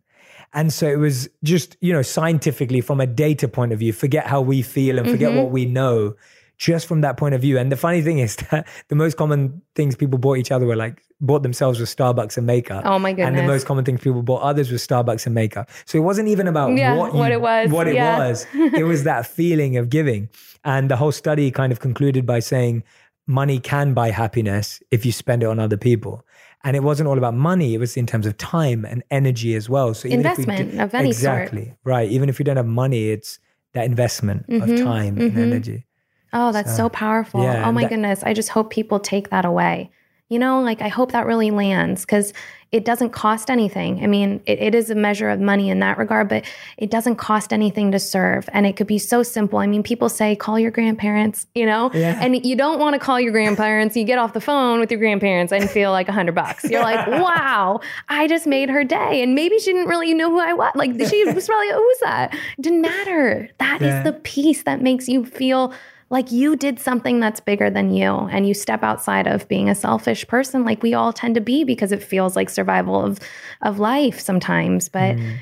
And so it was just, you know, scientifically from a data point of view, forget how we feel and forget mm-hmm. what we know, just from that point of view. And the funny thing is that the most common things people bought each other were like, bought themselves with Starbucks and makeup. Oh my goodness. And the most common things people bought others with Starbucks and makeup. So it wasn't even about yeah, what, you, what it was. What it yeah. was. it was that feeling of giving. And the whole study kind of concluded by saying money can buy happiness if you spend it on other people. And it wasn't all about money, it was in terms of time and energy as well. So investment do, of any exactly, sort. Right. Even if you don't have money, it's that investment mm-hmm, of time mm-hmm. and energy. Oh, that's so, so powerful. Yeah, oh my that, goodness. I just hope people take that away. You know, like I hope that really lands because it doesn't cost anything. I mean, it, it is a measure of money in that regard, but it doesn't cost anything to serve. And it could be so simple. I mean, people say, call your grandparents, you know, yeah. and you don't want to call your grandparents. You get off the phone with your grandparents and feel like a hundred bucks. You're like, wow, I just made her day. And maybe she didn't really know who I was. Like she was probably, who's that? It didn't matter. That yeah. is the piece that makes you feel like you did something that's bigger than you and you step outside of being a selfish person like we all tend to be because it feels like survival of of life sometimes but mm.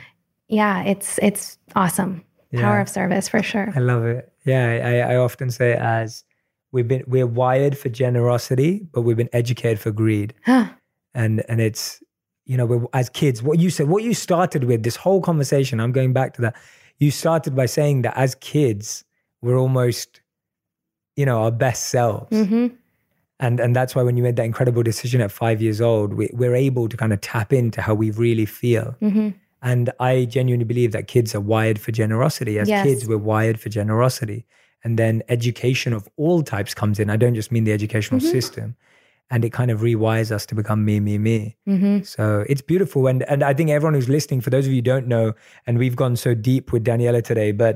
yeah it's it's awesome power of service for sure i love it yeah I, I often say as we've been we're wired for generosity, but we've been educated for greed. Huh. And and it's you know, we're, as kids, what you said, what you started with, this whole conversation, I'm going back to that. You started by saying that as kids, we're almost, you know, our best selves. hmm And and that's why when you made that incredible decision at five years old, we, we're able to kind of tap into how we really feel. hmm And I genuinely believe that kids are wired for generosity. As Yes. kids, we're wired for generosity. And then education of all types comes in. I don't just mean the educational Mhm. system. And it kind of rewires us to become me, me, me. hmm So it's beautiful. And and I think everyone who's listening, for those of you who don't know, and we've gone so deep with Daniella today, but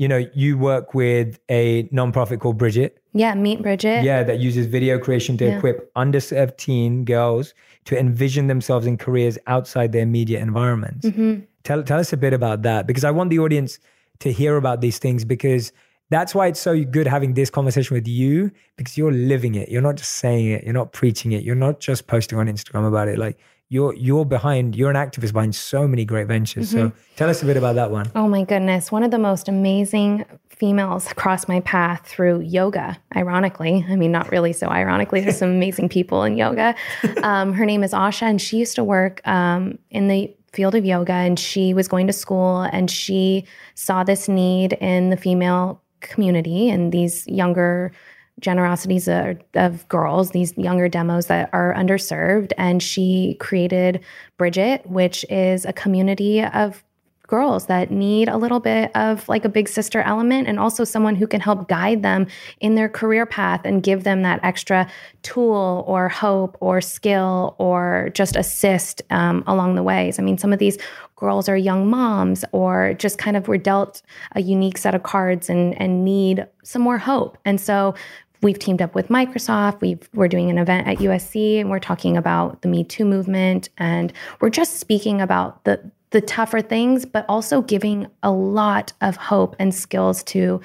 you know, you work with a nonprofit called Bridget. Yeah, meet Bridget. Yeah, that uses video creation to Yeah. equip underserved teen girls to envision themselves in careers outside their immediate environments. hmm Tell tell us a bit about that because I want the audience to hear about these things because that's why it's so good having this conversation with you because you're living it. You're not just saying it. You're not preaching it. You're not just posting on Instagram about it. Like you're you're behind. You're an activist behind so many great ventures. So tell us a bit about that one. Oh my goodness. One of the most amazing females crossed my path through yoga, ironically. I mean, not really so ironically. There's some amazing people in yoga. Um, her name is Asha, and she used to work um, in the field of yoga, and she was going to school, and she saw this need in the female community and these younger generosities of, of girls, these younger demos that are underserved. And she created Bridget, which is a community of girls that need a little bit of like a big sister element and also someone who can help guide them in their career path and give them that extra tool or hope or skill or just assist um, along the ways. I mean, some of these girls are young moms or just kind of were dealt a unique set of cards and, and need some more hope. And so we've teamed up with Microsoft. We've, we're doing an event at USC and we're talking about the Me Too movement. And we're just speaking about the, the tougher things, but also giving a lot of hope and skills to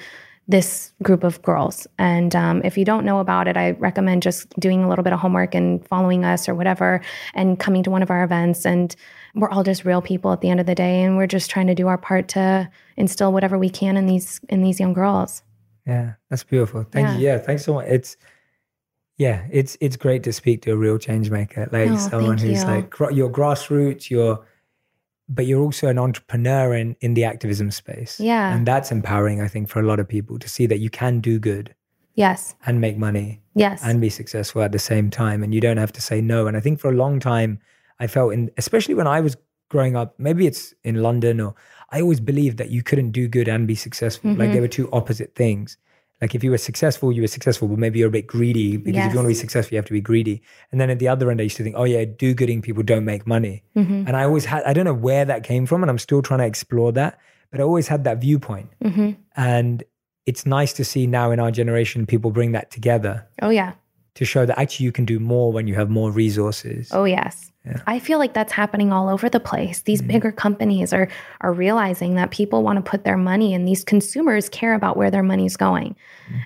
this group of girls. And um, if you don't know about it, I recommend just doing a little bit of homework and following us or whatever and coming to one of our events. And we're all just real people at the end of the day. And we're just trying to do our part to instill whatever we can in these in these young girls. Yeah, that's beautiful. Thank you. Yeah, thanks so much. It's yeah, it's it's great to speak to a real change maker, like Oh, someone who's you. like your grassroots, you're but you're also an entrepreneur in in the activism space. Yeah. And that's empowering, I think, for a lot of people to see that you can do good Yes. and make money Yes. and be successful at the same time and you don't have to say no. And I think for a long time I felt in especially when I was growing up, maybe it's in London or I always believed that you couldn't do good and be successful. Like Mhm. they were two opposite things. Like if you were successful, you were successful, but maybe you're a bit greedy because if you want to be successful, you have to be greedy. And then at the other end, I used to think, oh yeah, do gooding people don't make money. hmm And I always had, I don't know where that came from, and I'm still trying to explore that, but I always had that viewpoint. hmm And it's nice to see now in our generation, people bring that together Oh yeah. To show that actually you can do more when you have more resources. Oh yes. Yeah. I feel like that's happening all over the place. These Mhm. bigger companies are are realizing that people want to put their money and these consumers care about where their money's going.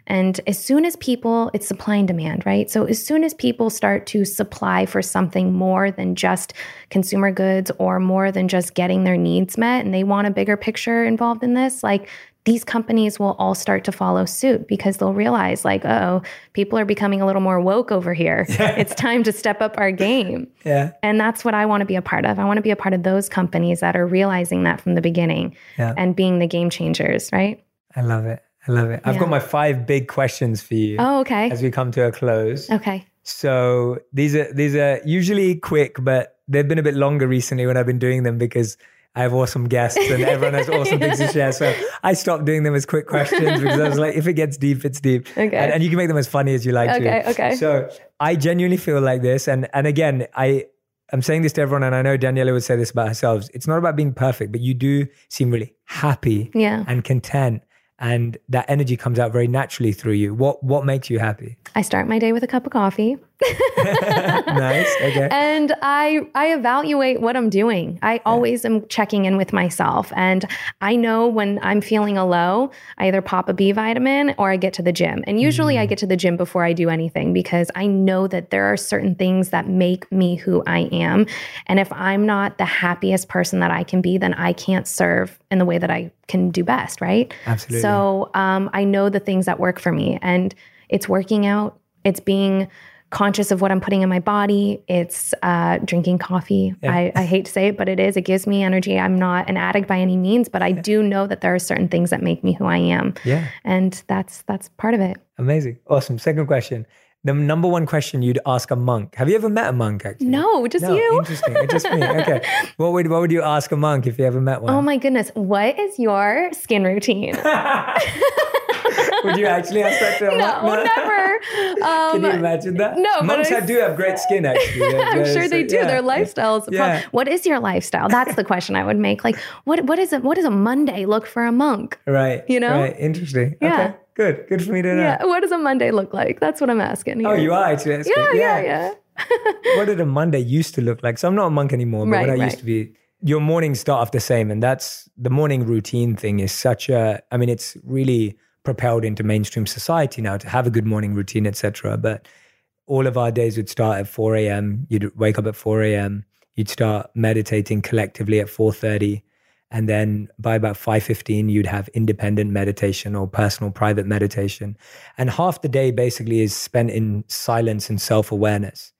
And as soon as people it's supply and demand, right? So as soon as people start to supply for something more than just consumer goods or more than just getting their needs met and they want a bigger picture involved in this, like these companies will all start to follow suit because they'll realize like, oh, people are becoming a little more woke over here. it's time to step up our game. Yeah. And that's what I want to be a part of. I want to be a part of those companies that are realizing that from the beginning Yeah. and being the game changers, right? I love it. I love it. I've got my five big questions for you Oh, okay. as we come to a close. Okay. So these are these are usually quick, but they've been a bit longer recently when I've been doing them because I have awesome guests and everyone has awesome things to share. So I stopped doing them as quick questions because I was like, if it gets deep, it's deep. Okay. And, and you can make them as funny as you like Okay, to. okay. So I genuinely feel like this. And and again, I I'm saying this to everyone, and I know Daniella would say this about herself. It's not about being perfect, but you do seem really happy Yeah. and content. And that energy comes out very naturally through you. What what makes you happy? I start my day with a cup of coffee. nice. Okay. and I I evaluate what I'm doing. I always am checking in with myself and I know when I'm feeling a low, I either pop a B vitamin or I get to the gym. And usually I get to the gym before I do anything because I know that there are certain things that make me who I am. And if I'm not the happiest person that I can be, then I can't serve in the way that I can do best, right? Absolutely. So um, I know the things that work for me. And it's working out, it's being conscious of what I'm putting in my body. It's uh, drinking coffee. Yeah. I, I hate to say it, but it is. It gives me energy. I'm not an addict by any means, but I do know that there are certain things that make me who I am, Yeah. and that's that's part of it. Amazing. Awesome. Second question. The number one question you'd ask a monk. Have you ever met a monk actually? No, just you. Interesting. Just me. Okay. What would what would you ask a monk if you ever met one? Oh my goodness, what is your skin routine? would you actually ask that to a no, monk? never. Um, Can you imagine that? no, but monks I- have- do have great skin. Actually, They're- I'm they're sure they do. yeah. Their lifestyle is a problem. Yeah. What is your lifestyle? That's the question I would make. Like, what what is it? What does a Monday look for a monk? Right. You know? Right. Interesting. Yeah. Okay. Good. Good for me to know. Yeah. What does a Monday look like? That's what I'm asking. Oh, you are actually. Yeah, good. yeah, yeah. what did a Monday used to look like? So I'm not a monk anymore, but Right, when I right. used to be, your mornings start off the same. And that's the morning routine thing is such a, I mean, it's really propelled into mainstream society now to have a good morning routine, etc. But all of our days would start at 4 a.m. You'd wake up at 4 a.m. You'd start meditating collectively at 4.30. And then by about 5.15, you'd have independent meditation or personal private meditation. And half the day basically is spent in silence and self-awareness.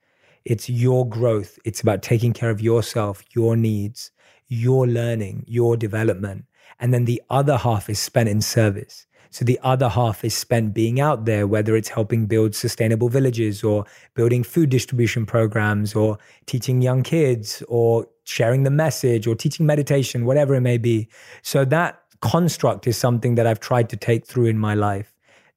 It's your growth. It's about taking care of yourself, your needs, your learning, your development. And then the other half is spent in service. So the other half is spent being out there, whether it's helping build sustainable villages or building food distribution programs or teaching young kids or sharing the message or teaching meditation, whatever it may be. So that construct is something that I've tried to take through in my life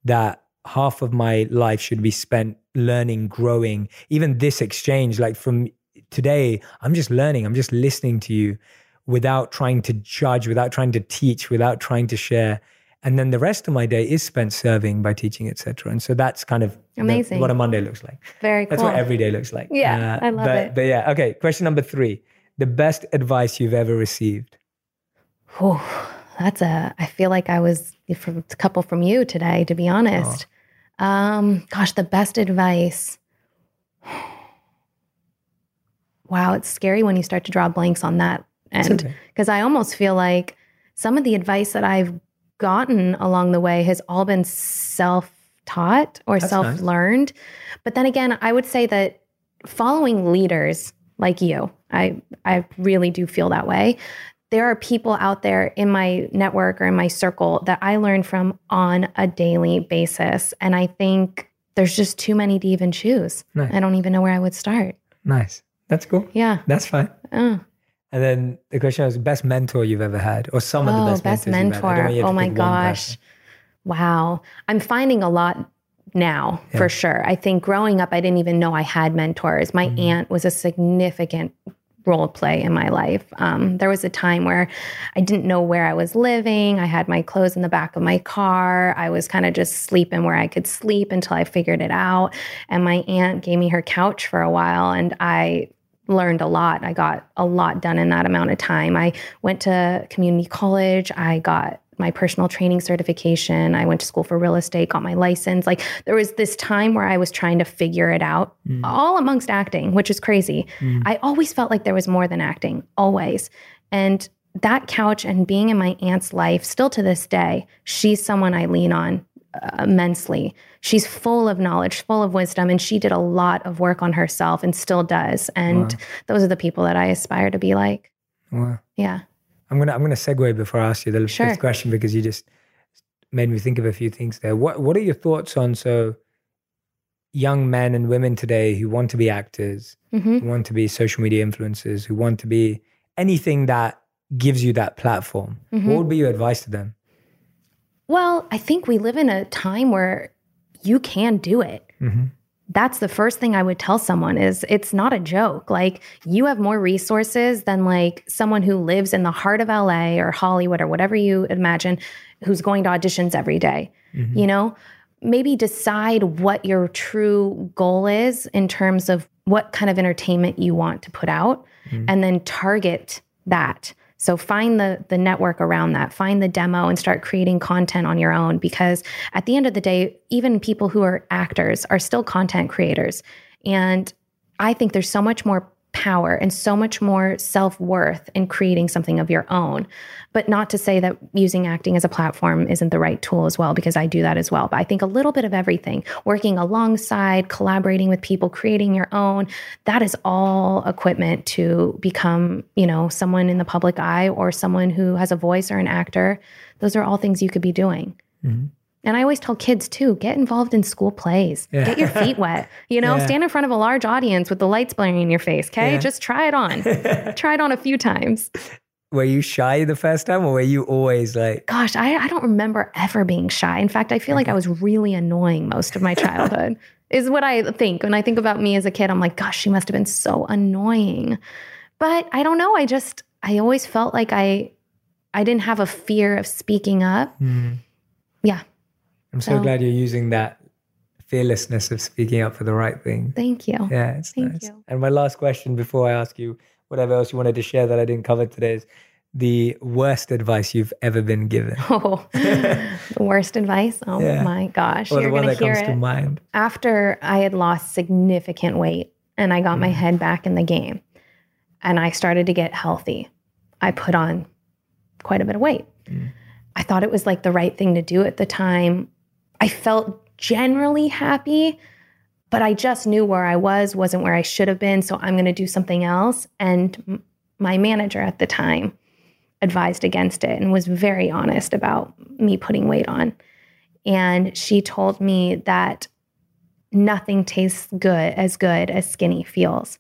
that half of my life should be spent learning, growing. Even this exchange, like from today, I'm just learning, I'm just listening to you without trying to judge, without trying to teach, without trying to share. And then the rest of my day is spent serving by teaching, etc. And so that's kind of the- Amazing. what a Monday looks like. Very cool. That's what every day looks like. Uh, Yeah, I love but, it. But yeah, okay. Question number three: the best advice you've ever received. Whew, that's a. I feel like I was a couple from you today, to be honest. Um, gosh, the best advice. Wow, it's scary when you start to draw blanks on that end okay. because I almost feel like some of the advice that I've gotten along the way has all been self-taught or self-learned. But then again, I would say that following leaders like you, I I really do feel that way. There are people out there in my network or in my circle that I learn from on a daily basis. And I think there's just too many to even choose. Nice. I don't even know where I would start. Nice. That's cool. Yeah. That's fine. Oh, And then the question was best mentor you've ever had, or some of the oh best, best mentors you've had. Mentor. want you oh to Oh my gosh. Wow. I'm finding a lot now Yeah. for sure. I think growing up, I didn't even know I had mentors. My Mm-hmm. aunt was a significant role play in my life. Um, there was a time where I didn't know where I was living. I had my clothes in the back of my car. I was kind of just sleeping where I could sleep until I figured it out. And my aunt gave me her couch for a while, and I learned a lot. I got a lot done in that amount of time. I went to community college. I got my personal training certification. I went to school for real estate, got my license. Like there was this time where I was trying to figure it out, all amongst acting, which is crazy. I always felt like there was more than acting, always. And that couch and being in my aunt's life, still to this day, she's someone I lean on uh, immensely. She's full of knowledge, full of wisdom, and she did a lot of work on herself and still does. And those are the people that I aspire to be like. Wow. Yeah. I'm gonna I'm gonna segue before I ask you the Sure. fifth question because you just made me think of a few things there. What What are your thoughts on so young men and women today who want to be actors, hmm who want to be social media influencers, who want to be anything that gives you that platform? Mhm. What would be your advice to them? Well, I think we live in a time where you can do it. hmm That's the first thing I would tell someone is it's not a joke. Like you have more resources than like someone who lives in the heart of LA or Hollywood or whatever you imagine who's going to auditions every day. Mm-hmm. You know, maybe decide what your true goal is in terms of what kind of entertainment you want to put out Mhm. and then target that. So find the the network around that. Find the demo and start creating content on your own because at the end of the day, even people who are actors are still content creators. And I think there's so much more power and so much more self worth in creating something of your own. But not to say that using acting as a platform isn't the right tool as well, because I do that as well. But I think a little bit of everything, working alongside, collaborating with people, creating your own, that is all equipment to become, you know, someone in the public eye or someone who has a voice or an actor. Those are all things you could be doing. Mm-hmm. And I always tell kids too, get involved in school plays. Yeah. Get your feet wet. You know, yeah. stand in front of a large audience with the lights blaring in your face. Okay. Yeah. Just try it on. try it on a few times. Were you shy the first time or were you always like Gosh, I, I don't remember ever being shy. In fact, I feel like I was really annoying most of my childhood. is what I think. When I think about me as a kid, I'm like, gosh, she must have been so annoying. But I don't know. I just I always felt like I I didn't have a fear of speaking up. Mm. Yeah. I'm so, so, glad you're using that fearlessness of speaking up for the right thing. Thank you. Yeah, it's Thank nice. You. And my last question before I ask you whatever else you wanted to share that I didn't cover today is the worst advice you've ever been given. Oh, the worst advice? Oh yeah. my gosh. Or You're the one that comes it. to mind. After I had lost significant weight and I got mm. my head back in the game and I started to get healthy, I put on quite a bit of weight. Mm. I thought it was like the right thing to do at the time. I felt generally happy, but I just knew where I was wasn't where I should have been. So I'm going to do something else. And m- my manager at the time advised against it and was very honest about me putting weight on. And she told me that nothing tastes good as good as skinny feels.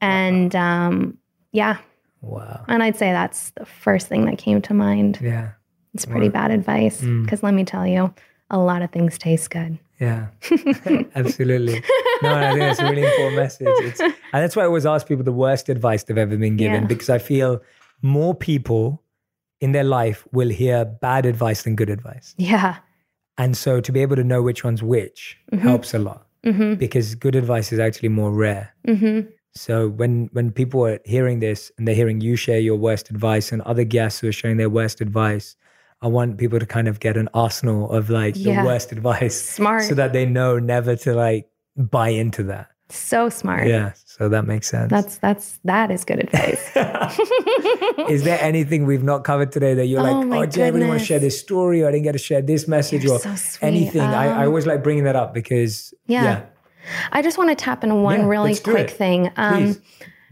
And um, yeah. Wow. And I'd say that's the first thing that came to mind. Yeah. It's pretty wow. bad advice because mm. let me tell you, a lot of things taste good. Yeah, absolutely. No, I think that's a really important message. It's, and that's why I always ask people the worst advice they've ever been given yeah. because I feel more people in their life will hear bad advice than good advice. Yeah. And so to be able to know which one's which mm-hmm. helps a lot mm-hmm. because good advice is actually more rare. Mm-hmm. So when when people are hearing this and they're hearing you share your worst advice and other guests who are sharing their worst advice, I want people to kind of get an arsenal of like yeah. the worst advice. Smart. So that they know never to like buy into that. So smart. Yeah. So that makes sense. That's that's that is good advice. is there anything we've not covered today that you're oh like, oh, do I really want to share this story or I didn't get to share this message you're or so anything? Um, I, I, always like bringing that up because yeah. yeah. I just want to tap in one yeah, really quick thing. Um, Please.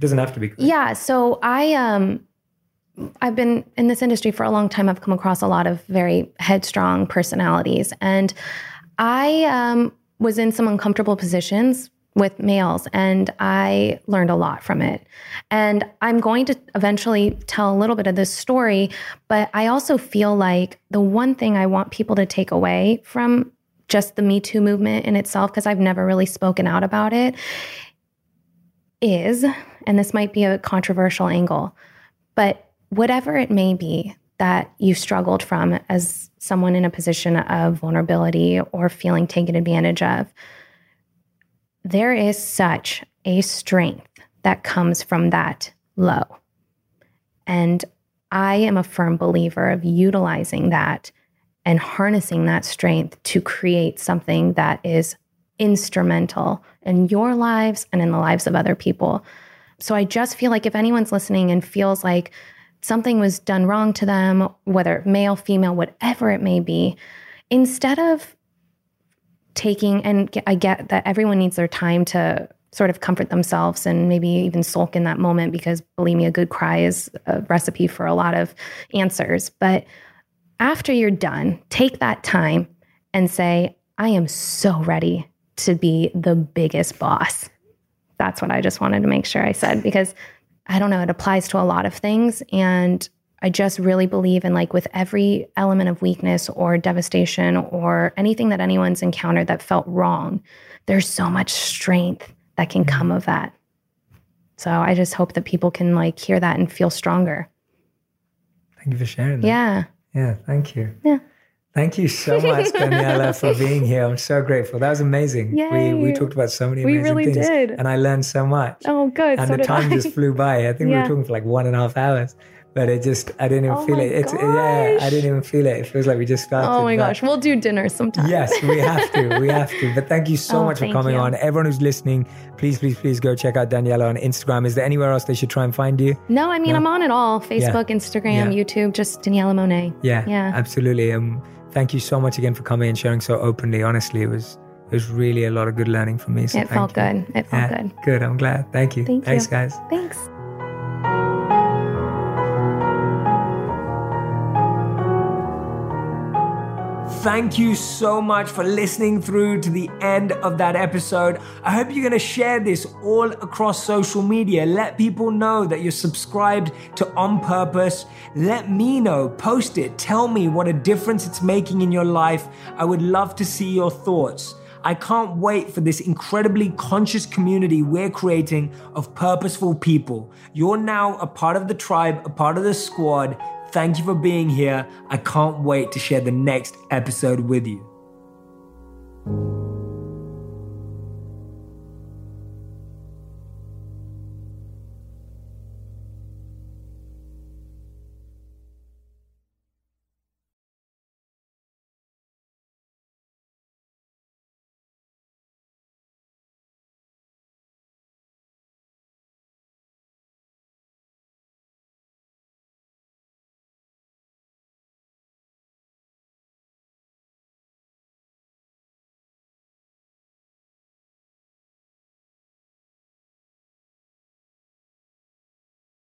doesn't have to be. Quick. Yeah. So I um I've been in this industry for a long time. I've come across a lot of very headstrong personalities. And I um, was in some uncomfortable positions with males, and I learned a lot from it. And I'm going to eventually tell a little bit of this story, but I also feel like the one thing I want people to take away from just the Me Too movement in itself, because I've never really spoken out about it, is, and this might be a controversial angle, but whatever it may be that you struggled from as someone in a position of vulnerability or feeling taken advantage of, there is such a strength that comes from that low. And I am a firm believer of utilizing that and harnessing that strength to create something that is instrumental in your lives and in the lives of other people. So I just feel like if anyone's listening and feels like something was done wrong to them, whether male, female, whatever it may be, instead of taking, and I get that everyone needs their time to sort of comfort themselves and maybe even sulk in that moment because believe me, a good cry is a recipe for a lot of answers. But after you're done, take that time and say, I am so ready to be the biggest boss. That's what I just wanted to make sure I said because I don't know, it applies to a lot of things. And I just really believe in like with every element of weakness or devastation or anything that anyone's encountered that felt wrong, there's so much strength that can come mm-hmm. of that. So I just hope that people can like hear that and feel stronger. Thank you for sharing that. Yeah. Yeah. Thank you. Yeah. Thank you so much, Daniella, for being here. I'm so grateful. That was amazing. Yay. We we talked about so many amazing we really things, did. and I learned so much. Oh, good. And so the time I. just flew by. I think yeah. we were talking for like one and a half hours, but it just I didn't even Oh feel my it. It's yeah, I didn't even feel it. It feels like we just started. Oh my but- gosh, we'll do dinner sometime. Yes, we have to. We have to. But thank you so Oh, much for coming you. on. Everyone who's listening, please, please, please go check out Daniella on Instagram. Is there anywhere else they should try and find you? No, I mean I'm on it all: Facebook, Instagram, Yeah. YouTube. Just Daniella Monet. Yeah, Yeah. absolutely. Um, thank you so much again for coming and sharing so openly. Honestly, it was it was really a lot of good learning for me. So It felt you. good. It felt Yeah, good. Good. I'm glad. Thank you. Thank Thanks, you. guys. Thanks. Thank you so much for listening through to the end of that episode. I hope you're going to share this all across social media. Let people know that you're subscribed to On Purpose. Let me know, post it, tell me what a difference it's making in your life. I would love to see your thoughts. I can't wait for this incredibly conscious community we're creating of purposeful people. You're now a part of the tribe, a part of the squad. Thank you for being here. I can't wait to share the next episode with you.